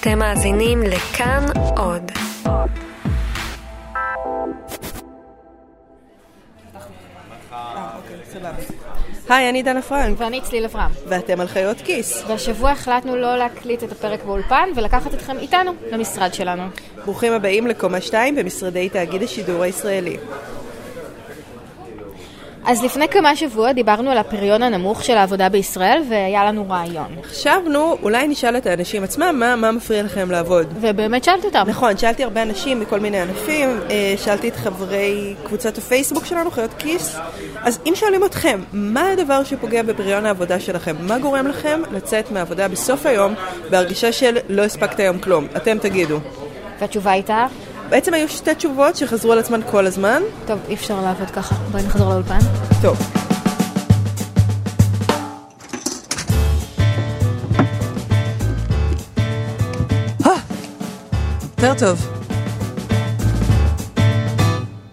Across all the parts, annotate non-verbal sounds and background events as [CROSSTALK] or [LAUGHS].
אתם מאזינים לכאן עוד. היי, אני דנה פרנק, ואני צליל אברהם. ואתם על חיות כיס. והשבוע החלטנו לא להקליט את הפרק באולפן ולקחת אתכם איתנו למשרד שלנו. ברוכים הבאים לקומה 2 במשרדי תאגיד השידור הישראלי. אז לפני כמה שבועות דיברנו על הפריון הנמוך של העבודה בישראל והיה לנו רעיון. חשבנו, אולי נשאל את האנשים עצמם מה, מה מפריע לכם לעבוד. ובאמת שאלתי אותם. נכון, שאלתי הרבה אנשים מכל מיני ענפים, אה, שאלתי את חברי קבוצת הפייסבוק שלנו, חיות כיס. אז אם שואלים אתכם, מה הדבר שפוגע בפריון העבודה שלכם? מה גורם לכם לצאת מהעבודה בסוף היום בהרגישה של לא הספקת היום כלום? אתם תגידו. והתשובה הייתה, בעצם היו שתי תשובות שחזרו על עצמן כל הזמן. טוב, אי אפשר לעבוד ככה, בואי נחזור לאולפן. טוב. אה, יותר טוב.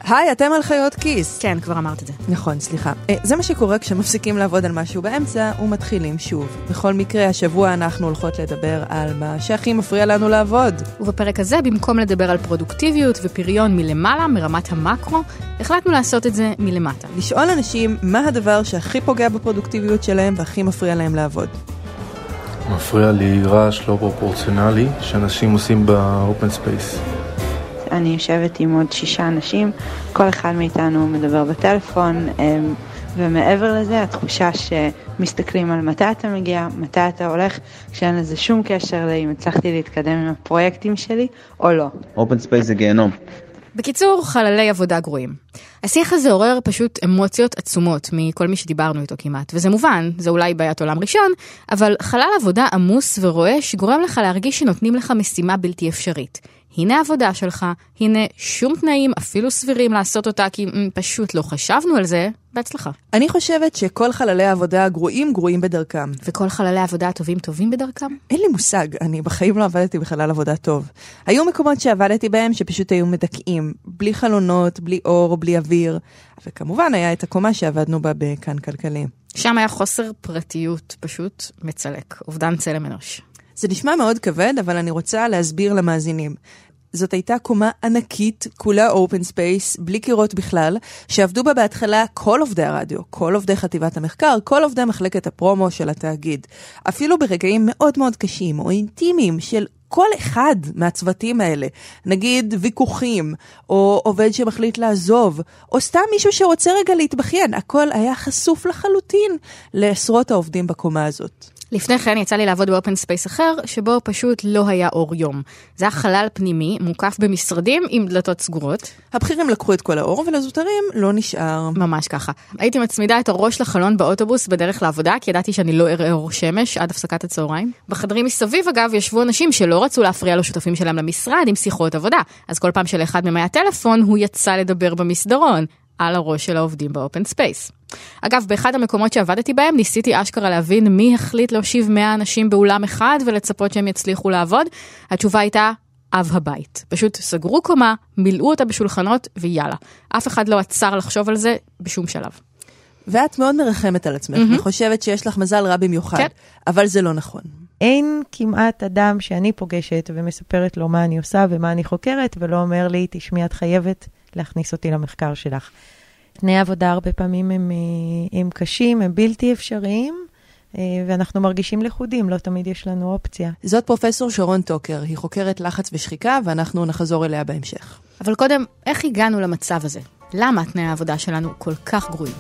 היי, אתם על חיות כיס. כן, כבר אמרת את זה. נכון, סליחה. אה, זה מה שקורה כשמפסיקים לעבוד על משהו באמצע ומתחילים שוב. בכל מקרה, השבוע אנחנו הולכות לדבר על מה שהכי מפריע לנו לעבוד. ובפרק הזה, במקום לדבר על פרודוקטיביות ופריון מלמעלה, מרמת המקרו, החלטנו לעשות את זה מלמטה. לשאול אנשים מה הדבר שהכי פוגע בפרודוקטיביות שלהם והכי מפריע להם לעבוד. מפריע לי רעש לא פרופורציונלי שאנשים עושים ב open space. אני יושבת עם עוד שישה אנשים, כל אחד מאיתנו מדבר בטלפון, אמ, ומעבר לזה התחושה שמסתכלים על מתי אתה מגיע, מתי אתה הולך, כשאין לזה שום קשר לאם הצלחתי להתקדם עם הפרויקטים שלי או לא. open space זה גיהנום. בקיצור, חללי עבודה גרועים. השיח הזה עורר פשוט אמוציות עצומות מכל מי שדיברנו איתו כמעט, וזה מובן, זה אולי בעיית עולם ראשון, אבל חלל עבודה עמוס ורועש גורם לך להרגיש שנותנים לך משימה בלתי אפשרית. הנה העבודה שלך, הנה שום תנאים אפילו סבירים לעשות אותה כי מ, פשוט לא חשבנו על זה, בהצלחה. אני חושבת שכל חללי העבודה הגרועים גרועים בדרכם. וכל חללי העבודה הטובים טובים בדרכם? אין לי מושג, אני בחיים לא עבדתי בחלל עבודה טוב. היו מקומות שעבדתי בהם שפשוט היו מדכאים, בלי חלונות, בלי אור, בלי אוויר, וכמובן היה את הקומה שעבדנו בה בכאן כלכלי. שם היה חוסר פרטיות פשוט מצלק, אובדן צלם אנוש. זה נשמע מאוד כבד, אבל אני רוצה להסביר למאזינים. זאת הייתה קומה ענקית, כולה open space, בלי קירות בכלל, שעבדו בה בהתחלה כל עובדי הרדיו, כל עובדי חטיבת המחקר, כל עובדי מחלקת הפרומו של התאגיד. אפילו ברגעים מאוד מאוד קשים או אינטימיים של כל אחד מהצוותים האלה, נגיד ויכוחים, או עובד שמחליט לעזוב, או סתם מישהו שרוצה רגע להתבכיין, הכל היה חשוף לחלוטין לעשרות העובדים בקומה הזאת. לפני כן יצא לי לעבוד ב open space אחר, שבו פשוט לא היה אור יום. זה היה חלל פנימי, מוקף במשרדים עם דלתות סגורות. הבכירים לקחו את כל האור ולזוטרים לא נשאר. ממש ככה. הייתי מצמידה את הראש לחלון באוטובוס בדרך לעבודה, כי ידעתי שאני לא אראה אור שמש עד הפסקת הצהריים. בחדרים מסביב, אגב, ישבו אנשים שלא רצו להפריע לשותפים שלהם למשרד עם שיחות עבודה. אז כל פעם שלאחד מהם היה טלפון, הוא יצא לדבר במסדרון. על הראש של העובדים ב open space. אגב, באחד המקומות שעבדתי בהם ניסיתי אשכרה להבין מי החליט להושיב 100 אנשים באולם אחד ולצפות שהם יצליחו לעבוד. התשובה הייתה אב הבית. פשוט סגרו קומה, מילאו אותה בשולחנות ויאללה. אף אחד לא עצר לחשוב על זה בשום שלב. ואת מאוד מרחמת על עצמך, mm-hmm. וחושבת שיש לך מזל רע במיוחד, כן. אבל זה לא נכון. אין כמעט אדם שאני פוגשת ומספרת לו מה אני עושה ומה אני חוקרת, ולא אומר לי, תשמעי, את חייבת להכניס אותי למחקר שלך. תנאי עבודה הרבה פעמים הם, אה, הם קשים, הם בלתי אפשריים, אה, ואנחנו מרגישים לכודים, לא תמיד יש לנו אופציה. זאת פרופסור שרון טוקר, היא חוקרת לחץ ושחיקה, ואנחנו נחזור אליה בהמשך. אבל קודם, איך הגענו למצב הזה? למה תנאי העבודה שלנו כל כך גרועים?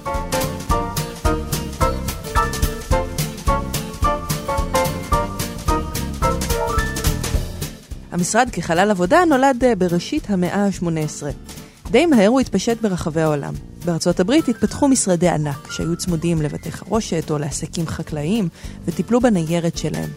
המשרד כחלל עבודה נולד אה, בראשית המאה ה-18. די מהר הוא התפשט ברחבי העולם. בארצות הברית התפתחו משרדי ענק, שהיו צמודים לבתי חרושת או לעסקים חקלאיים, וטיפלו בניירת שלהם.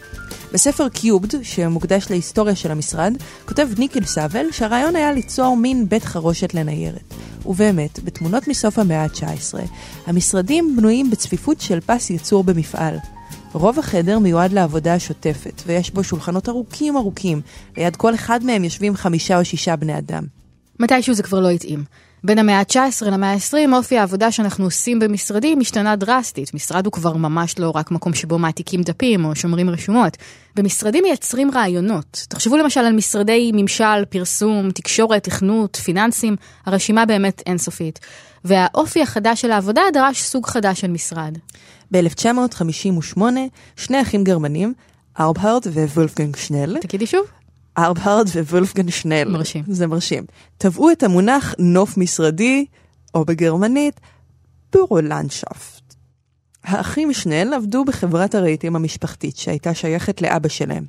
בספר קיובד, שמוקדש להיסטוריה של המשרד, כותב ניקל סאבל שהרעיון היה ליצור מין בית חרושת לניירת. ובאמת, בתמונות מסוף המאה ה-19, המשרדים בנויים בצפיפות של פס ייצור במפעל. רוב החדר מיועד לעבודה השוטפת, ויש בו שולחנות ארוכים ארוכים, ליד כל אחד מהם יושבים חמישה או שישה בני אדם. מתישהו זה כבר לא התאים. בין המאה ה-19 למאה ה-20, אופי העבודה שאנחנו עושים במשרדים השתנה דרסטית. משרד הוא כבר ממש לא רק מקום שבו מעתיקים דפים או שומרים רשומות. במשרדים מייצרים רעיונות. תחשבו למשל על משרדי ממשל, פרסום, תקשורת, תכנות, פיננסים, הרשימה באמת אינסופית. והאופי החדש של העבודה דרש סוג חדש של משרד. ב-1958, שני אחים גרמנים, ארבהרד ווולפגנג שנל, תגידי שוב. ארבהרד ווולפגנג שנל. מרשים. זה מרשים. טבעו את המונח נוף משרדי, או בגרמנית, פורולנדשפט. האחים שנל עבדו בחברת הרהיטים המשפחתית שהייתה שייכת לאבא שלהם.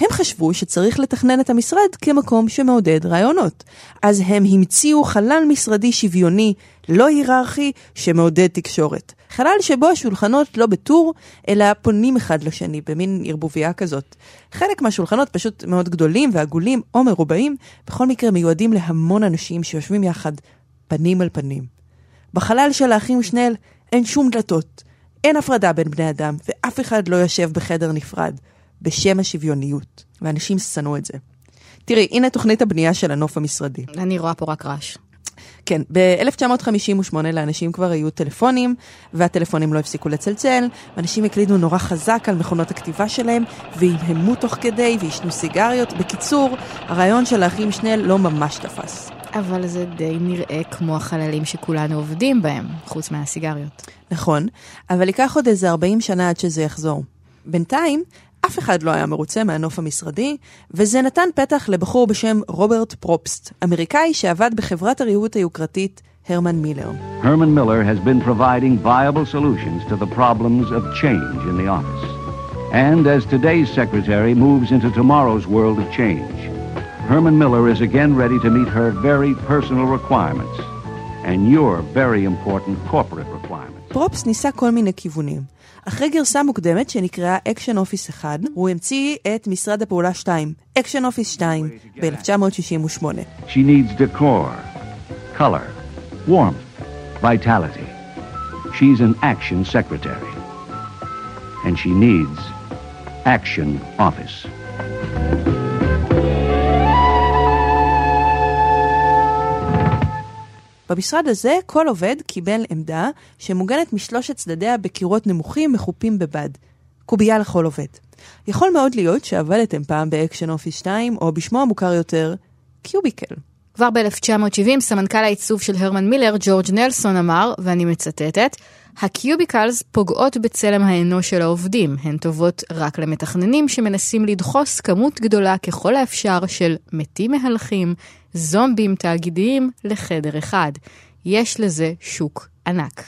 הם חשבו שצריך לתכנן את המשרד כמקום שמעודד רעיונות. אז הם המציאו חלל משרדי שוויוני, לא היררכי, שמעודד תקשורת. חלל שבו השולחנות לא בטור, אלא פונים אחד לשני במין ערבוביה כזאת. חלק מהשולחנות פשוט מאוד גדולים ועגולים או מרובעים, בכל מקרה מיועדים להמון אנשים שיושבים יחד, פנים על פנים. בחלל של האחים שנל אין שום דלתות. אין הפרדה בין בני אדם, ואף אחד לא יושב בחדר נפרד, בשם השוויוניות. ואנשים שנאו את זה. תראי, הנה תוכנית הבנייה של הנוף המשרדי. אני רואה פה רק רעש. כן, ב-1958 לאנשים כבר היו טלפונים, והטלפונים לא הפסיקו לצלצל, ואנשים הקלידו נורא חזק על מכונות הכתיבה שלהם, והמהמו תוך כדי, ועישנו סיגריות. בקיצור, הרעיון של האחים שנל לא ממש תפס. אבל זה די נראה כמו החללים שכולנו עובדים בהם, חוץ מהסיגריות. נכון, אבל ייקח עוד איזה 40 שנה עד שזה יחזור. בינתיים, אף אחד לא היה מרוצה מהנוף המשרדי, וזה נתן פתח לבחור בשם רוברט פרופסט, אמריקאי שעבד בחברת הריהוט היוקרתית הרמן מילר. Herman Miller has been providing viable solutions to the problems of change in the office. And as today's secretary moves into tomorrow's world of change, Herman Miller is again ready to meet her very personal requirements and your very important corporate requirements. פרופס ניסה כל מיני כיוונים. אחרי גרסה מוקדמת שנקראה אקשן אופיס 1, הוא המציא את משרד הפעולה 2, אקשן אופיס 2, ב-1968. She needs decor, color, warmth, vitality. She's an action secretary. And she needs action office. במשרד הזה כל עובד קיבל עמדה שמוגנת משלושת צדדיה בקירות נמוכים מחופים בבד. קובייה לכל עובד. יכול מאוד להיות שעבדתם פעם ב Action Office 2, או בשמו המוכר יותר, cubicle. כבר ב-1970 סמנכ"ל העיצוב של הרמן מילר, ג'ורג' נלסון, אמר, ואני מצטטת, ה cubicles פוגעות בצלם האנוש של העובדים, הן טובות רק למתכננים שמנסים לדחוס כמות גדולה ככל האפשר של מתים מהלכים, זומבים תאגידיים לחדר אחד. יש לזה שוק ענק.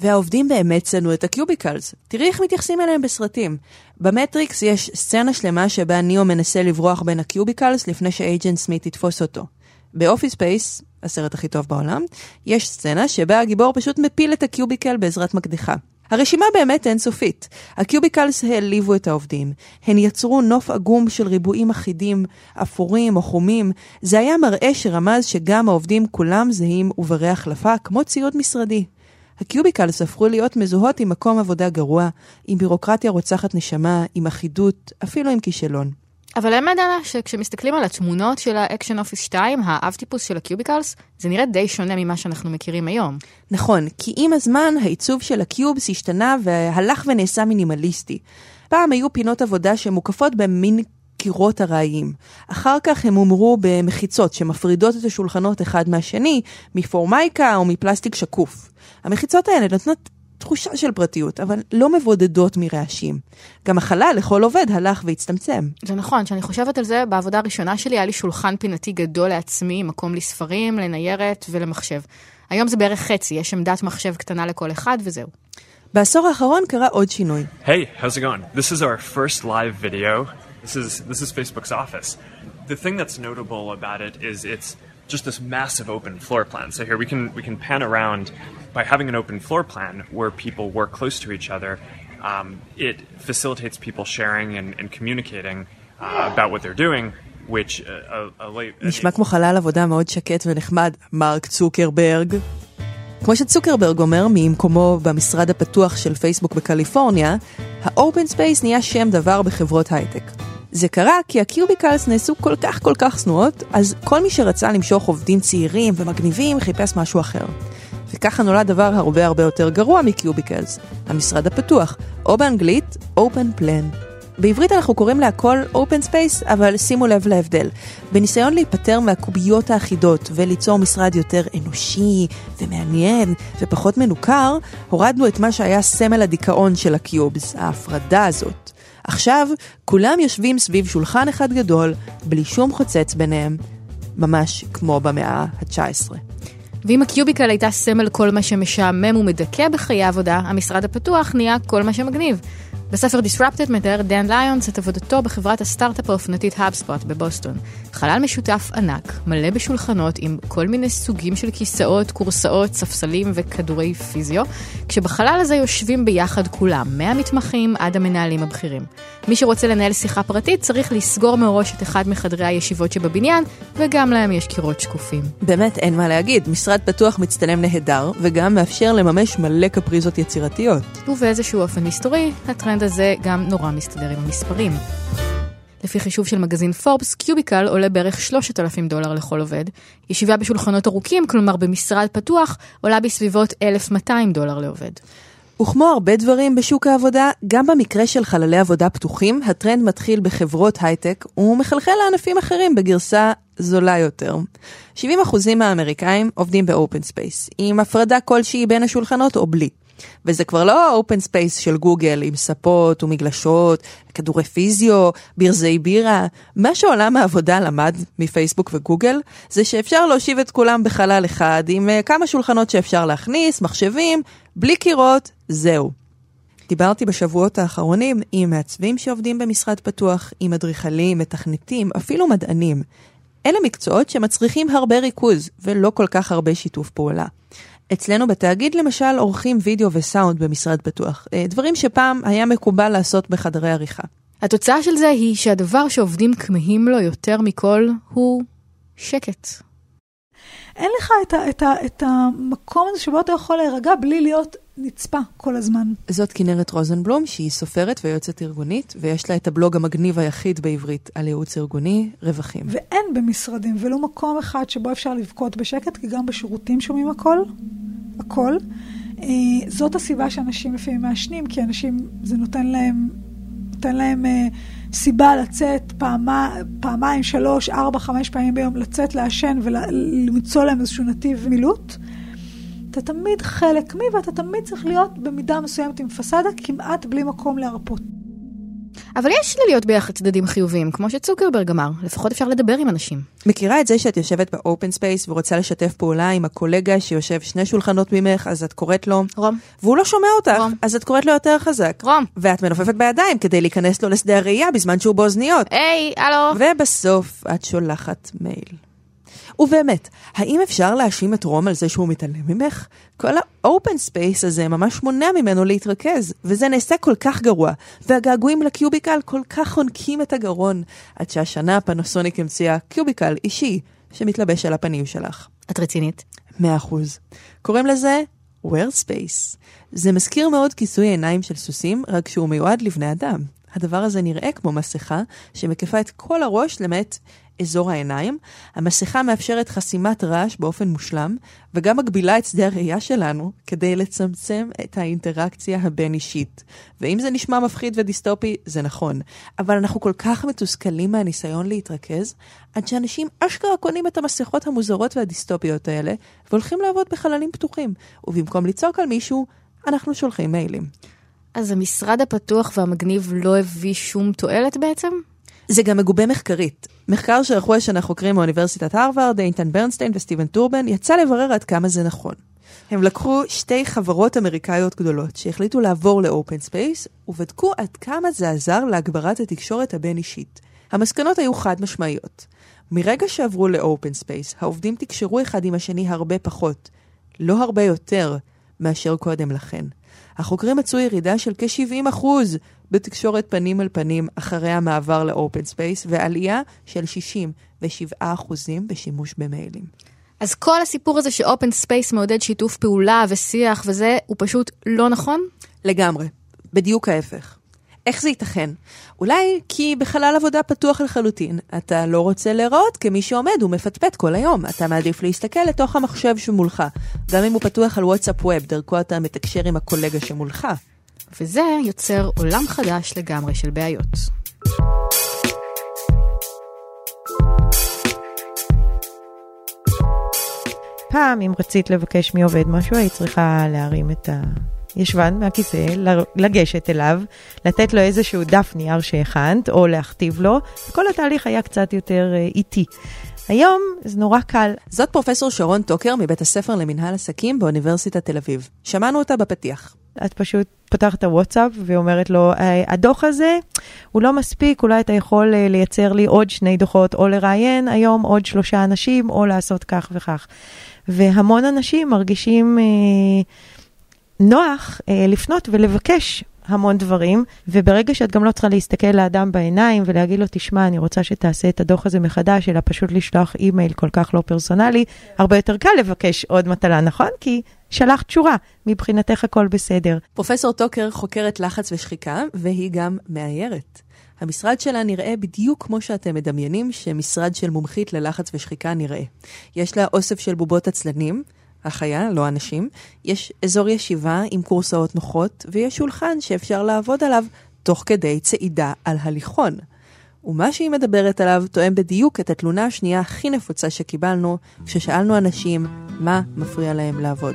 והעובדים באמת שנאו את ה cubicles. תראי איך מתייחסים אליהם בסרטים. במטריקס יש סצנה שלמה שבה ניאו מנסה לברוח בין ה cubicles לפני ש Agent Smith יתפוס אותו. ב Office Space, הסרט הכי טוב בעולם, יש סצנה שבה הגיבור פשוט מפיל את ה cubicle בעזרת מקדחה. הרשימה באמת אינסופית. ה cubicles העליבו את העובדים. הן יצרו נוף עגום של ריבועים אחידים, אפורים או חומים. זה היה מראה שרמז שגם העובדים כולם זהים וברי החלפה, כמו ציוד משרדי. ה cubicles הפכו להיות מזוהות עם מקום עבודה גרוע, עם בירוקרטיה רוצחת נשמה, עם אחידות, אפילו עם כישלון. אבל האמת היא שכשמסתכלים על התמונות של ה Action Office 2, האב טיפוס של ה cubicles, זה נראה די שונה ממה שאנחנו מכירים היום. נכון, כי עם הזמן העיצוב של ה cubes השתנה והלך ונעשה מינימליסטי. פעם היו פינות עבודה שמוקפות במין קירות ארעיים. אחר כך הם הומרו במחיצות שמפרידות את השולחנות אחד מהשני, מפורמייקה או מפלסטיק שקוף. המחיצות האלה נותנות תחושה של פרטיות, אבל לא מבודדות מרעשים. גם החלל לכל עובד הלך והצטמצם. זה נכון, כשאני חושבת על זה, בעבודה הראשונה שלי היה לי שולחן פינתי גדול לעצמי, מקום לספרים, לניירת ולמחשב. היום זה בערך חצי, יש עמדת מחשב קטנה לכל אחד וזהו. בעשור האחרון קרה עוד שינוי. Hey, how's it going? This is our first live video. This is this is Facebook's office. The thing that's notable about it is it's just this massive open floor plan. So here we can we can pan around by having an open floor plan where people work close to each other. Um, it facilitates people sharing and, and communicating uh, about what they're doing, which uh, a, נשמע כמו חלל עבודה מאוד שקט ונחמד, מרק צוקרברג. כמו שצוקרברג אומר ממקומו במשרד הפתוח של פייסבוק בקליפורניה, ה-open space נהיה שם דבר בחברות הייטק. זה קרה כי הקיוביקלס נעשו כל כך כל כך שנואות, אז כל מי שרצה למשוך עובדים צעירים ומגניבים חיפש משהו אחר. וככה נולד דבר הרבה הרבה יותר גרוע מקיוביקלס, המשרד הפתוח, או באנגלית Open Plan. בעברית אנחנו קוראים להכל Open Space, אבל שימו לב להבדל. בניסיון להיפטר מהקוביות האחידות וליצור משרד יותר אנושי ומעניין ופחות מנוכר, הורדנו את מה שהיה סמל הדיכאון של הקיובס, ההפרדה הזאת. עכשיו, כולם יושבים סביב שולחן אחד גדול, בלי שום חוצץ ביניהם, ממש כמו במאה ה-19. ואם הקיוביקל הייתה סמל כל מה שמשעמם ומדכא בחיי עבודה, המשרד הפתוח נהיה כל מה שמגניב. בספר Disrupted מתאר דן ליונס את עבודתו בחברת הסטארט-אפ האופנתית האבספוט בבוסטון. חלל משותף ענק, מלא בשולחנות עם כל מיני סוגים של כיסאות, כורסאות, ספסלים וכדורי פיזיו, כשבחלל הזה יושבים ביחד כולם, מהמתמחים עד המנהלים הבכירים. מי שרוצה לנהל שיחה פרטית צריך לסגור מראש את אחד מחדרי הישיבות שבבניין, וגם להם יש קירות שקופים. באמת אין מה להגיד, משרד פתוח מצטלם נהדר, וגם מאפשר לממש מלא קפריזות יצירתיות. ובאיזשהו אופן מסתורי, הטרנד הזה גם נורא מסתדר עם המספרים. לפי חישוב של מגזין פורבס, cubicle עולה בערך 3,000 דולר לכל עובד. ישיבה בשולחנות ארוכים, כלומר במשרד פתוח, עולה בסביבות 1,200 דולר לעובד. וכמו הרבה דברים בשוק העבודה, גם במקרה של חללי עבודה פתוחים, הטרנד מתחיל בחברות הייטק ומחלחל לענפים אחרים בגרסה זולה יותר. 70% מהאמריקאים עובדים ב open space, עם הפרדה כלשהי בין השולחנות או בלי. וזה כבר לא ה open space של גוגל עם ספות ומגלשות, כדורי פיזיו, ברזי בירה. מה שעולם העבודה למד מפייסבוק וגוגל, זה שאפשר להושיב את כולם בחלל אחד עם אה, כמה שולחנות שאפשר להכניס, מחשבים, בלי קירות, זהו. דיברתי בשבועות האחרונים עם מעצבים שעובדים במשרד פתוח, עם אדריכלים, מתכנתים, אפילו מדענים. אלה מקצועות שמצריכים הרבה ריכוז ולא כל כך הרבה שיתוף פעולה. אצלנו בתאגיד למשל עורכים וידאו וסאונד במשרד פתוח, אה, דברים שפעם היה מקובל לעשות בחדרי עריכה. התוצאה של זה היא שהדבר שעובדים כמהים לו יותר מכל הוא שקט. אין לך את, ה, את, ה, את המקום הזה שבו אתה יכול להירגע בלי להיות נצפה כל הזמן. זאת כנרת רוזנבלום, שהיא סופרת ויועצת ארגונית, ויש לה את הבלוג המגניב היחיד בעברית על ייעוץ ארגוני, רווחים. ואין במשרדים ולו מקום אחד שבו אפשר לבכות בשקט, כי גם בשירותים שומעים הכל, הכל. אה, זאת הסיבה שאנשים לפעמים מעשנים, כי אנשים, זה נותן להם, נותן להם אה, סיבה לצאת פעמה, פעמיים, שלוש, ארבע, חמש פעמים ביום, לצאת לעשן ולמצוא להם איזשהו נתיב מילוט. אתה תמיד חלק מי, ואתה תמיד צריך להיות במידה מסוימת עם פסאדה, כמעט בלי מקום להרפות. אבל יש להיות ביחד צדדים חיוביים, כמו שצוקרברג אמר, לפחות אפשר לדבר עם אנשים. מכירה את זה שאת יושבת ב open space ורוצה לשתף פעולה עם הקולגה שיושב שני שולחנות ממך, אז את קוראת לו... רום. והוא לא שומע אותך, רום. אז את קוראת לו יותר חזק. רום. ואת מנופפת בידיים כדי להיכנס לו לשדה הראייה בזמן שהוא באוזניות. היי, הלו. ובסוף את שולחת מייל. ובאמת, האם אפשר להאשים את רום על זה שהוא מתעלם ממך? כל ה open space הזה ממש מונע ממנו להתרכז, וזה נעשה כל כך גרוע, והגעגועים ל cubicle כל כך חונקים את הגרון, עד שהשנה פנסוניק המציאה קיוביקל אישי, שמתלבש על הפנים שלך. את רצינית? מאה אחוז. קוראים לזה Wordspace. זה מזכיר מאוד כיסוי עיניים של סוסים, רק שהוא מיועד לבני אדם. הדבר הזה נראה כמו מסכה שמקיפה את כל הראש למעט אזור העיניים. המסכה מאפשרת חסימת רעש באופן מושלם, וגם מגבילה את שדה הראייה שלנו כדי לצמצם את האינטראקציה הבין-אישית. ואם זה נשמע מפחיד ודיסטופי, זה נכון. אבל אנחנו כל כך מתוסכלים מהניסיון להתרכז, עד שאנשים אשכרה קונים את המסכות המוזרות והדיסטופיות האלה, והולכים לעבוד בחללים פתוחים. ובמקום לצעוק על מישהו, אנחנו שולחים מיילים. אז המשרד הפתוח והמגניב לא הביא שום תועלת בעצם? זה גם מגובה מחקרית. מחקר שערכו השנה חוקרים מאוניברסיטת הרווארד, איינטן ברנסטיין וסטיבן טורבן, יצא לברר עד כמה זה נכון. הם לקחו שתי חברות אמריקאיות גדולות שהחליטו לעבור ל open space, ובדקו עד כמה זה עזר להגברת התקשורת הבין-אישית. המסקנות היו חד משמעיות. מרגע שעברו ל open space, העובדים תקשרו אחד עם השני הרבה פחות, לא הרבה יותר, מאשר קודם לכן. החוקרים מצאו ירידה של כ-70% בתקשורת פנים אל פנים אחרי המעבר ל open space, ועלייה של 67% בשימוש במיילים. אז כל הסיפור הזה ש open space מעודד שיתוף פעולה ושיח וזה, הוא פשוט לא נכון? לגמרי. בדיוק ההפך. איך זה ייתכן? אולי כי בחלל עבודה פתוח לחלוטין, אתה לא רוצה להיראות כמי שעומד ומפטפט כל היום. אתה מעדיף להסתכל לתוך המחשב שמולך, גם אם הוא פתוח על WhatsApp Web, דרכו אתה מתקשר עם הקולגה שמולך. וזה יוצר עולם חדש לגמרי של בעיות. פעם, אם רצית לבקש מעובד משהו, היית צריכה להרים את הישבן מהכיסא, לגשת אליו, לתת לו איזשהו דף נייר שהכנת, או להכתיב לו, וכל התהליך היה קצת יותר אה, איטי. היום זה נורא קל. זאת פרופסור שרון טוקר מבית הספר למנהל עסקים באוניברסיטת תל אביב. שמענו אותה בפתיח. את פשוט פותחת את הוואטסאפ ואומרת לו, אה, הדוח הזה הוא לא מספיק, אולי אתה יכול אה, לייצר לי עוד שני דוחות, או לראיין היום עוד שלושה אנשים, או לעשות כך וכך. והמון אנשים מרגישים אה, נוח אה, לפנות ולבקש המון דברים, וברגע שאת גם לא צריכה להסתכל לאדם בעיניים ולהגיד לו, תשמע, אני רוצה שתעשה את הדוח הזה מחדש, אלא פשוט לשלוח אימייל כל כך לא פרסונלי, הרבה יותר קל לבקש עוד מטלה, נכון? כי שלחת שורה, מבחינתך הכל בסדר. פרופסור טוקר חוקרת לחץ ושחיקה, והיא גם מאיירת. המשרד שלה נראה בדיוק כמו שאתם מדמיינים שמשרד של מומחית ללחץ ושחיקה נראה. יש לה אוסף של בובות עצלנים, החיה, לא אנשים, יש אזור ישיבה עם קורסאות נוחות, ויש שולחן שאפשר לעבוד עליו תוך כדי צעידה על הליכון. ומה שהיא מדברת עליו תואם בדיוק את התלונה השנייה הכי נפוצה שקיבלנו כששאלנו אנשים מה מפריע להם לעבוד.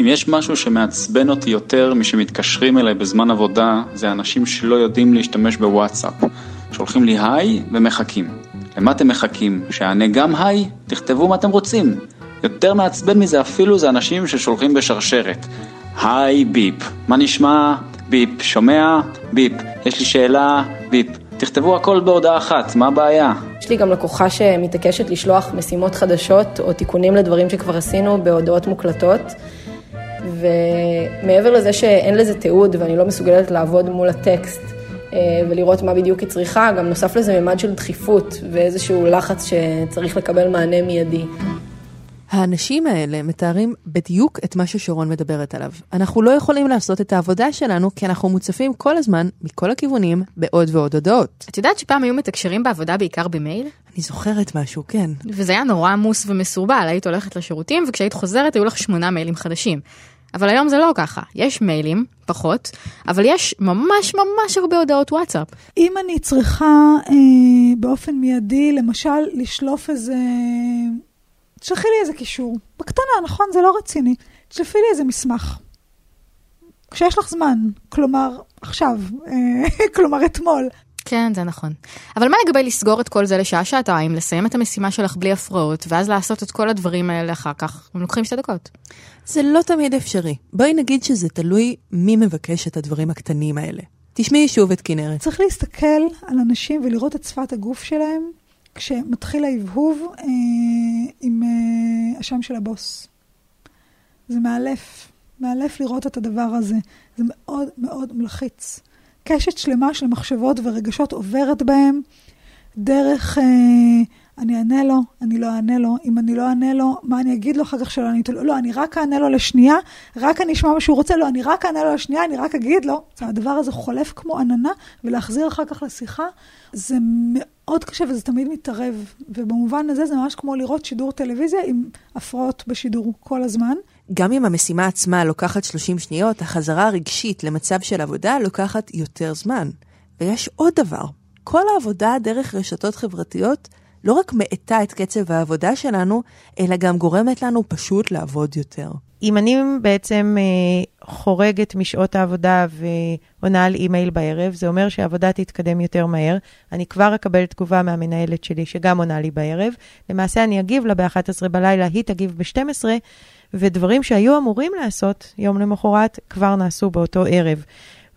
אם יש משהו שמעצבן אותי יותר משמתקשרים אליי בזמן עבודה, זה אנשים שלא יודעים להשתמש בוואטסאפ. שולחים לי היי ומחכים. למה אתם מחכים? שאענה גם היי? תכתבו מה אתם רוצים. יותר מעצבן מזה אפילו זה אנשים ששולחים בשרשרת. היי ביפ, מה נשמע? ביפ, שומע? ביפ, יש לי שאלה? ביפ. תכתבו הכל בהודעה אחת, מה הבעיה? יש לי גם לקוחה שמתעקשת לשלוח משימות חדשות או תיקונים לדברים שכבר עשינו בהודעות מוקלטות. ומעבר לזה שאין לזה תיעוד ואני לא מסוגלת לעבוד מול הטקסט אה, ולראות מה בדיוק היא צריכה, גם נוסף לזה ממד של דחיפות ואיזשהו לחץ שצריך לקבל מענה מיידי. האנשים האלה מתארים בדיוק את מה ששרון מדברת עליו. אנחנו לא יכולים לעשות את העבודה שלנו כי אנחנו מוצפים כל הזמן, מכל הכיוונים, בעוד ועוד הודעות. את יודעת שפעם היו מתקשרים בעבודה בעיקר במייל? אני זוכרת משהו, כן. וזה היה נורא עמוס ומסורבל, היית הולכת לשירותים וכשהיית חוזרת היו לך שמונה מיילים חדשים. אבל היום זה לא ככה, יש מיילים, פחות, אבל יש ממש ממש הרבה הודעות וואטסאפ. אם אני צריכה אה, באופן מיידי, למשל, לשלוף איזה... תשלחי לי איזה קישור. בקטנה, נכון? זה לא רציני. תשלפי לי איזה מסמך. כשיש לך זמן, כלומר, עכשיו, אה, [LAUGHS] כלומר אתמול. כן, זה נכון. אבל מה לגבי לסגור את כל זה לשעה-שעתיים, לסיים את המשימה שלך בלי הפרעות, ואז לעשות את כל הדברים האלה אחר כך? הם לוקחים שתי דקות. זה לא תמיד אפשרי. בואי נגיד שזה תלוי מי מבקש את הדברים הקטנים האלה. תשמעי שוב את כנרת. צריך להסתכל על אנשים ולראות את שפת הגוף שלהם כשמתחיל ההבהוב אה, עם אה, השם של הבוס. זה מאלף, מאלף לראות את הדבר הזה. זה מאוד מאוד מלחיץ. קשת שלמה של מחשבות ורגשות עוברת בהם דרך... אה, אני אענה לו, אני לא אענה לו, אם אני לא אענה לו, מה אני אגיד לו אחר כך שלא עניתי לו? לא, אני רק אענה לו לשנייה, רק אני אשמע מה שהוא רוצה, לא, אני רק אענה לו לשנייה, אני רק אגיד לו. הדבר הזה חולף כמו עננה, ולהחזיר אחר כך לשיחה, זה מאוד קשה וזה תמיד מתערב. ובמובן הזה זה ממש כמו לראות שידור טלוויזיה עם הפרעות בשידור כל הזמן. גם אם המשימה עצמה לוקחת 30 שניות, החזרה הרגשית למצב של עבודה לוקחת יותר זמן. ויש עוד דבר, כל העבודה דרך רשתות חברתיות לא רק מאטה את קצב העבודה שלנו, אלא גם גורמת לנו פשוט לעבוד יותר. אם אני בעצם אה, חורגת משעות העבודה ועונה על אימייל בערב, זה אומר שהעבודה תתקדם יותר מהר. אני כבר אקבל תגובה מהמנהלת שלי, שגם עונה לי בערב. למעשה אני אגיב לה ב-11 בלילה, היא תגיב ב-12, ודברים שהיו אמורים לעשות יום למחרת כבר נעשו באותו ערב.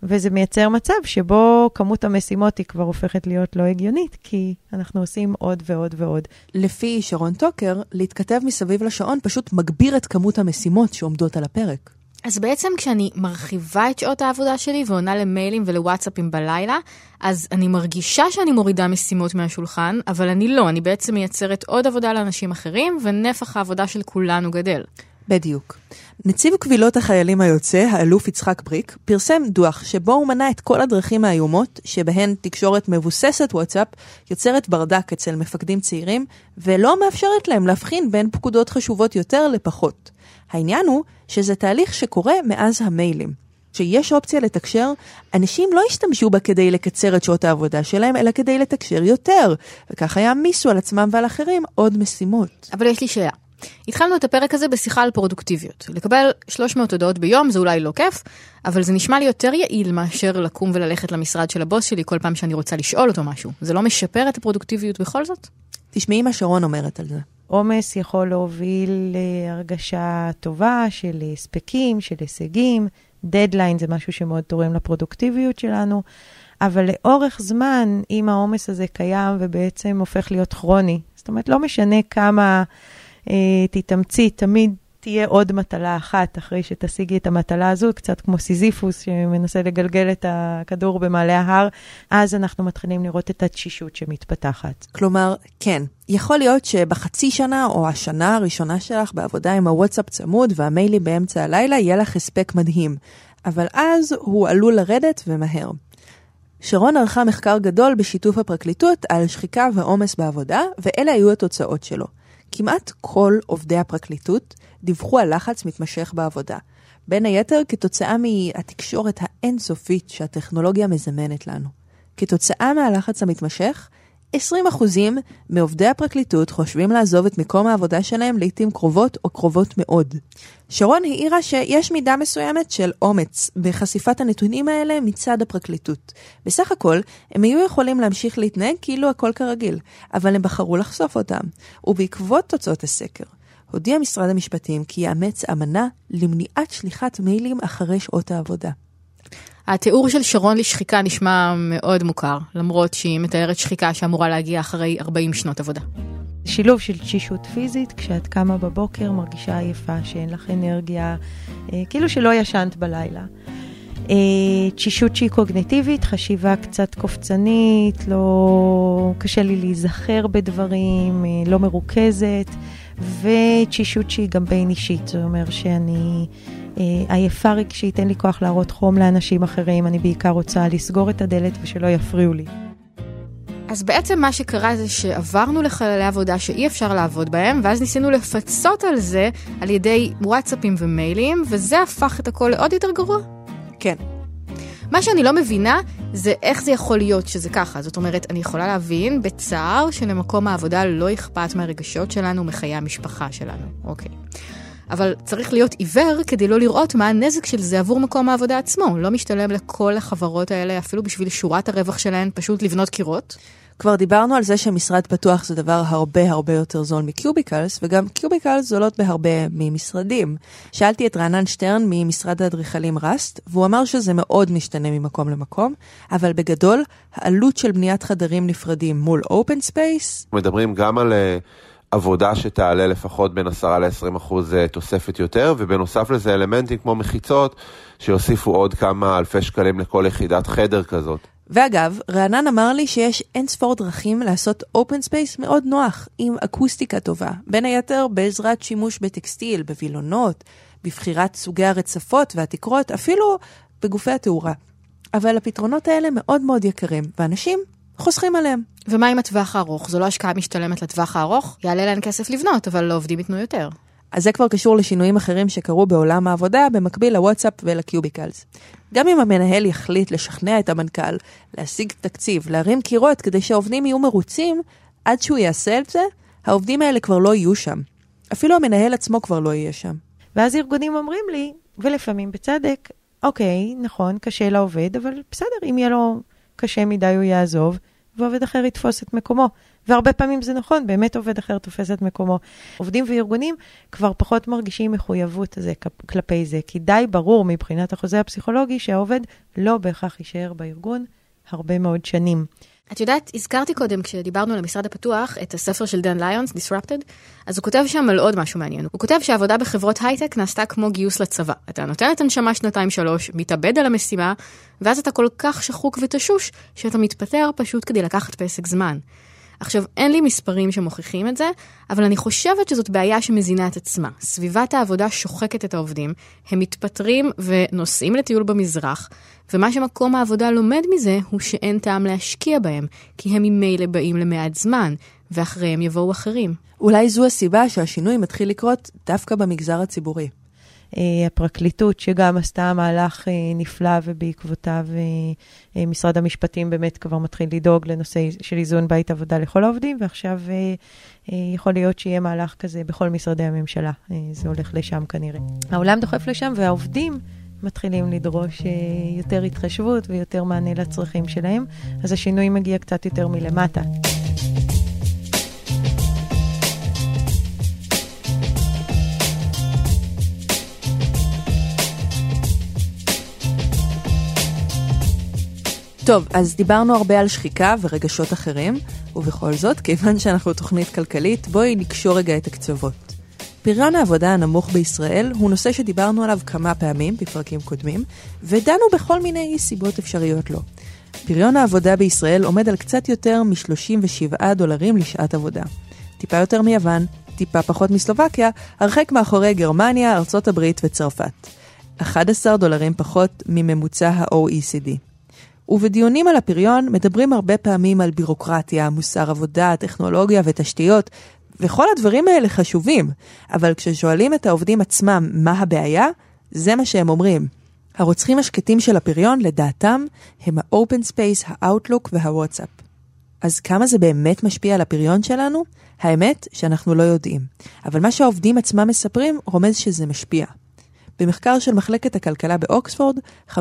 וזה מייצר מצב שבו כמות המשימות היא כבר הופכת להיות לא הגיונית, כי אנחנו עושים עוד ועוד ועוד. לפי שרון טוקר, להתכתב מסביב לשעון פשוט מגביר את כמות המשימות שעומדות על הפרק. אז בעצם כשאני מרחיבה את שעות העבודה שלי ועונה למיילים ולוואטסאפים בלילה, אז אני מרגישה שאני מורידה משימות מהשולחן, אבל אני לא, אני בעצם מייצרת עוד עבודה לאנשים אחרים, ונפח העבודה של כולנו גדל. בדיוק. נציב קבילות החיילים היוצא, האלוף יצחק בריק, פרסם דוח שבו הוא מנה את כל הדרכים האיומות שבהן תקשורת מבוססת וואטסאפ יוצרת ברדק אצל מפקדים צעירים, ולא מאפשרת להם להבחין בין פקודות חשובות יותר לפחות. העניין הוא שזה תהליך שקורה מאז המיילים. כשיש אופציה לתקשר, אנשים לא ישתמשו בה כדי לקצר את שעות העבודה שלהם, אלא כדי לתקשר יותר, וככה יעמיסו על עצמם ועל אחרים עוד משימות. אבל יש לי שאלה. התחלנו את הפרק הזה בשיחה על פרודוקטיביות. לקבל 300 הודעות ביום זה אולי לא כיף, אבל זה נשמע לי יותר יעיל מאשר לקום וללכת למשרד של הבוס שלי כל פעם שאני רוצה לשאול אותו משהו. זה לא משפר את הפרודוקטיביות בכל זאת? תשמעי מה שרון אומרת על זה. עומס יכול להוביל להרגשה טובה של הספקים, של הישגים. דדליין זה משהו שמאוד תורם לפרודוקטיביות שלנו, אבל לאורך זמן, אם העומס הזה קיים ובעצם הופך להיות כרוני, זאת אומרת, לא משנה כמה תתאמצי, תמיד תהיה עוד מטלה אחת אחרי שתשיגי את המטלה הזו, קצת כמו סיזיפוס שמנסה לגלגל את הכדור במעלה ההר, אז אנחנו מתחילים לראות את התשישות שמתפתחת. כלומר, כן, יכול להיות שבחצי שנה או השנה הראשונה שלך בעבודה עם הוואטסאפ צמוד והמיילים באמצע הלילה, יהיה לך הספק מדהים. אבל אז הוא עלול לרדת ומהר. שרון ערכה מחקר גדול בשיתוף הפרקליטות על שחיקה ועומס בעבודה, ואלה היו התוצאות שלו. כמעט כל עובדי הפרקליטות דיווחו על לחץ מתמשך בעבודה. בין היתר כתוצאה מהתקשורת האינסופית שהטכנולוגיה מזמנת לנו. כתוצאה מהלחץ המתמשך, 20% מעובדי הפרקליטות חושבים לעזוב את מקום העבודה שלהם לעיתים קרובות או קרובות מאוד. שרון העירה שיש מידה מסוימת של אומץ בחשיפת הנתונים האלה מצד הפרקליטות. בסך הכל, הם היו יכולים להמשיך להתנהג כאילו הכל כרגיל, אבל הם בחרו לחשוף אותם. ובעקבות תוצאות הסקר, הודיע משרד המשפטים כי יאמץ אמנה למניעת שליחת מיילים אחרי שעות העבודה. התיאור של שרון לשחיקה נשמע מאוד מוכר, למרות שהיא מתארת שחיקה שאמורה להגיע אחרי 40 שנות עבודה. שילוב של תשישות פיזית, כשאת קמה בבוקר מרגישה עייפה, שאין לך אנרגיה, אה, כאילו שלא ישנת בלילה. אה, תשישות שהיא קוגנטיבית, חשיבה קצת קופצנית, לא... קשה לי להיזכר בדברים, אה, לא מרוכזת, ותשישות שהיא גם בין אישית, זה אומר שאני עייפה רגשית, אין לי כוח להראות חום לאנשים אחרים, אני בעיקר רוצה לסגור את הדלת ושלא יפריעו לי. אז בעצם מה שקרה זה שעברנו לחללי עבודה שאי אפשר לעבוד בהם, ואז ניסינו לפצות על זה על ידי וואטסאפים ומיילים, וזה הפך את הכל לעוד יותר גרוע. כן. מה שאני לא מבינה זה איך זה יכול להיות שזה ככה. זאת אומרת, אני יכולה להבין בצער שלמקום העבודה לא אכפת מהרגשות שלנו, מחיי המשפחה שלנו. אוקיי. אבל צריך להיות עיוור כדי לא לראות מה הנזק של זה עבור מקום העבודה עצמו. לא משתלם לכל החברות האלה, אפילו בשביל שורת הרווח שלהן, פשוט לבנות קירות. כבר דיברנו על זה שמשרד פתוח זה דבר הרבה הרבה יותר זול מ cubicles, וגם cubicles זולות בהרבה ממשרדים. שאלתי את רענן שטרן ממשרד האדריכלים ראסט, והוא אמר שזה מאוד משתנה ממקום למקום, אבל בגדול, העלות של בניית חדרים נפרדים מול open space... מדברים גם על... אה... עבודה שתעלה לפחות בין 10 ל-20 אחוז אה, תוספת יותר, ובנוסף לזה אלמנטים כמו מחיצות, שיוסיפו עוד כמה אלפי שקלים לכל יחידת חדר כזאת. ואגב, רענן אמר לי שיש אין ספור דרכים לעשות open space מאוד נוח, עם אקוסטיקה טובה, בין היתר בעזרת שימוש בטקסטיל, בווילונות, בבחירת סוגי הרצפות והתקרות, אפילו בגופי התאורה. אבל הפתרונות האלה מאוד מאוד יקרים, ואנשים חוסכים עליהם. ומה עם הטווח הארוך? זו לא השקעה משתלמת לטווח הארוך? יעלה להם כסף לבנות, אבל לעובדים ייתנו יותר. אז זה כבר קשור לשינויים אחרים שקרו בעולם העבודה במקביל לוואטסאפ ולקיוביקלס. גם אם המנהל יחליט לשכנע את המנכ"ל, להשיג תקציב, להרים קירות כדי שהעובדים יהיו מרוצים, עד שהוא יעשה את זה, העובדים האלה כבר לא יהיו שם. אפילו המנהל עצמו כבר לא יהיה שם. ואז ארגונים אומרים לי, ולפעמים בצדק, אוקיי, נכון, קשה לעובד, אבל בסדר, אם יהיה לו קשה מדי הוא יעזוב, ועובד אחר יתפוס את מקומו. והרבה פעמים זה נכון, באמת עובד אחר תופס את מקומו. עובדים וארגונים כבר פחות מרגישים מחויבות הזה כלפי זה, כי די ברור מבחינת החוזה הפסיכולוגי שהעובד לא בהכרח יישאר בארגון הרבה מאוד שנים. את יודעת, הזכרתי קודם, כשדיברנו על המשרד הפתוח, את הספר של דן ליונס, Disrupted, אז הוא כותב שם על עוד משהו מעניין. הוא כותב שהעבודה בחברות הייטק נעשתה כמו גיוס לצבא. אתה נותן את הנשמה שנתיים-שלוש, מתאבד על המשימה, ואז אתה כל כך שחוק ותשוש, שאתה מתפטר פשוט כדי לקחת פסק זמן. עכשיו, אין לי מספרים שמוכיחים את זה, אבל אני חושבת שזאת בעיה שמזינה את עצמה. סביבת העבודה שוחקת את העובדים, הם מתפטרים ונוסעים לטיול במזרח, ומה שמקום העבודה לומד מזה הוא שאין טעם להשקיע בהם, כי הם ממילא באים למעט זמן, ואחריהם יבואו אחרים. אולי זו הסיבה שהשינוי מתחיל לקרות דווקא במגזר הציבורי. אה, הפרקליטות, שגם עשתה מהלך אה, נפלא ובעקבותיו אה, משרד המשפטים באמת כבר מתחיל לדאוג לנושא של איזון בית עבודה לכל העובדים, ועכשיו יכול להיות שיהיה מהלך כזה בכל משרדי הממשלה. זה הולך לשם כנראה. העולם דוחף לשם והעובדים מתחילים לדרוש יותר התחשבות ויותר מענה לצרכים שלהם, אז השינוי מגיע קצת יותר מלמטה. טוב, אז דיברנו הרבה על שחיקה ורגשות אחרים, ובכל זאת, כיוון שאנחנו תוכנית כלכלית, בואי נקשור רגע את הקצוות. פריון העבודה הנמוך בישראל הוא נושא שדיברנו עליו כמה פעמים בפרקים קודמים, ודנו בכל מיני סיבות אפשריות לו. פריון העבודה בישראל עומד על קצת יותר מ-37 דולרים לשעת עבודה. טיפה יותר מיוון, טיפה פחות מסלובקיה, הרחק מאחורי גרמניה, ארצות הברית וצרפת. 11 דולרים פחות מממוצע ה-OECD. ובדיונים על הפריון מדברים הרבה פעמים על בירוקרטיה, מוסר עבודה, טכנולוגיה ותשתיות, וכל הדברים האלה חשובים, אבל כששואלים את העובדים עצמם מה הבעיה, זה מה שהם אומרים. הרוצחים השקטים של הפריון, לדעתם, הם ה-open space, ה-outlook וה-whatsapp. אז כמה זה באמת משפיע על הפריון שלנו? האמת שאנחנו לא יודעים. אבל מה שהעובדים עצמם מספרים רומז שזה משפיע. במחקר של מחלקת הכלכלה באוקספורד, 53%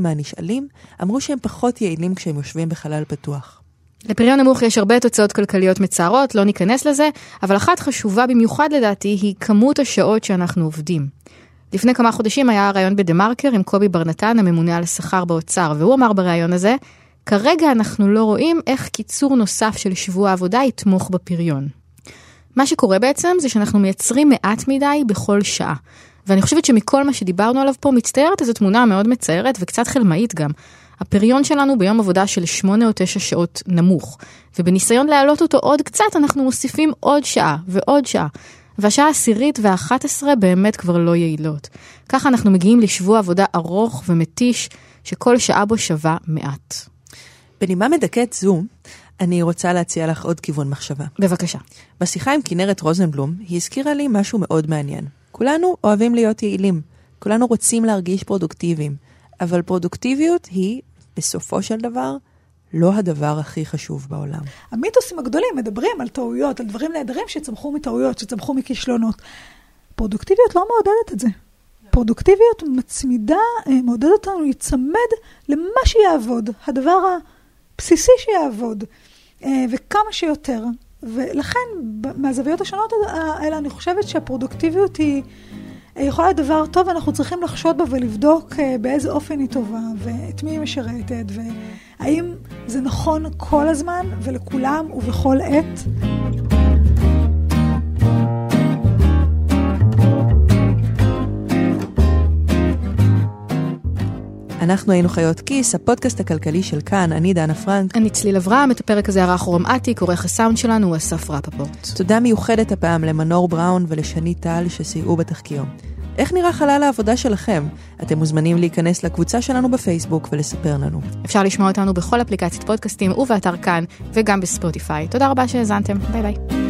מהנשאלים אמרו שהם פחות יעילים כשהם יושבים בחלל פתוח. לפריון נמוך יש הרבה תוצאות כלכליות מצערות, לא ניכנס לזה, אבל אחת חשובה במיוחד לדעתי היא כמות השעות שאנחנו עובדים. לפני כמה חודשים היה ראיון בדה מרקר עם קובי בר נתן, הממונה על השכר באוצר, והוא אמר בריאיון הזה, כרגע אנחנו לא רואים איך קיצור נוסף של שבוע העבודה יתמוך בפריון. מה שקורה בעצם זה שאנחנו מייצרים מעט מדי בכל שעה. ואני חושבת שמכל מה שדיברנו עליו פה מצטיירת איזו תמונה מאוד מצערת וקצת חלמאית גם. הפריון שלנו ביום עבודה של 8 או 9 שעות נמוך, ובניסיון להעלות אותו עוד קצת אנחנו מוסיפים עוד שעה ועוד שעה. והשעה העשירית והאחת עשרה באמת כבר לא יעילות. ככה אנחנו מגיעים לשבוע עבודה ארוך ומתיש, שכל שעה בו שווה מעט. בנימה מדכאת זו, אני רוצה להציע לך עוד כיוון מחשבה. בבקשה. בשיחה עם כנרת רוזנבלום, היא הזכירה לי משהו מאוד מעניין. כולנו אוהבים להיות יעילים, כולנו רוצים להרגיש פרודוקטיביים, אבל פרודוקטיביות היא, בסופו של דבר, לא הדבר הכי חשוב בעולם. המיתוסים הגדולים מדברים על טעויות, על דברים נהדרים שצמחו מטעויות, שצמחו מכישלונות. פרודוקטיביות לא מעודדת את זה. פרודוקטיביות מצמידה, אה, מעודדת אותנו להיצמד למה שיעבוד, הדבר הבסיסי שיעבוד, אה, וכמה שיותר. ולכן, מהזוויות השונות האלה, אני חושבת שהפרודוקטיביות היא יכולה להיות דבר טוב, ואנחנו צריכים לחשוד בה ולבדוק אה, באיזה אופן היא טובה, ואת מי היא משרתת, והאם זה נכון כל הזמן ולכולם ובכל עת. אנחנו היינו חיות כיס, הפודקאסט הכלכלי של כאן, אני דנה פרנק. אני צליל אברהם, את הפרק הזה ערך רום אטיק, עורך הסאונד שלנו הוא אסף רפפורט. תודה מיוחדת הפעם למנור בראון ולשני טל שסייעו בתחקיר. איך נראה חלל העבודה שלכם? אתם מוזמנים להיכנס לקבוצה שלנו בפייסבוק ולספר לנו. אפשר לשמוע אותנו בכל אפליקציית פודקאסטים ובאתר כאן, וגם בספוטיפיי. תודה רבה שהאזנתם, ביי ביי.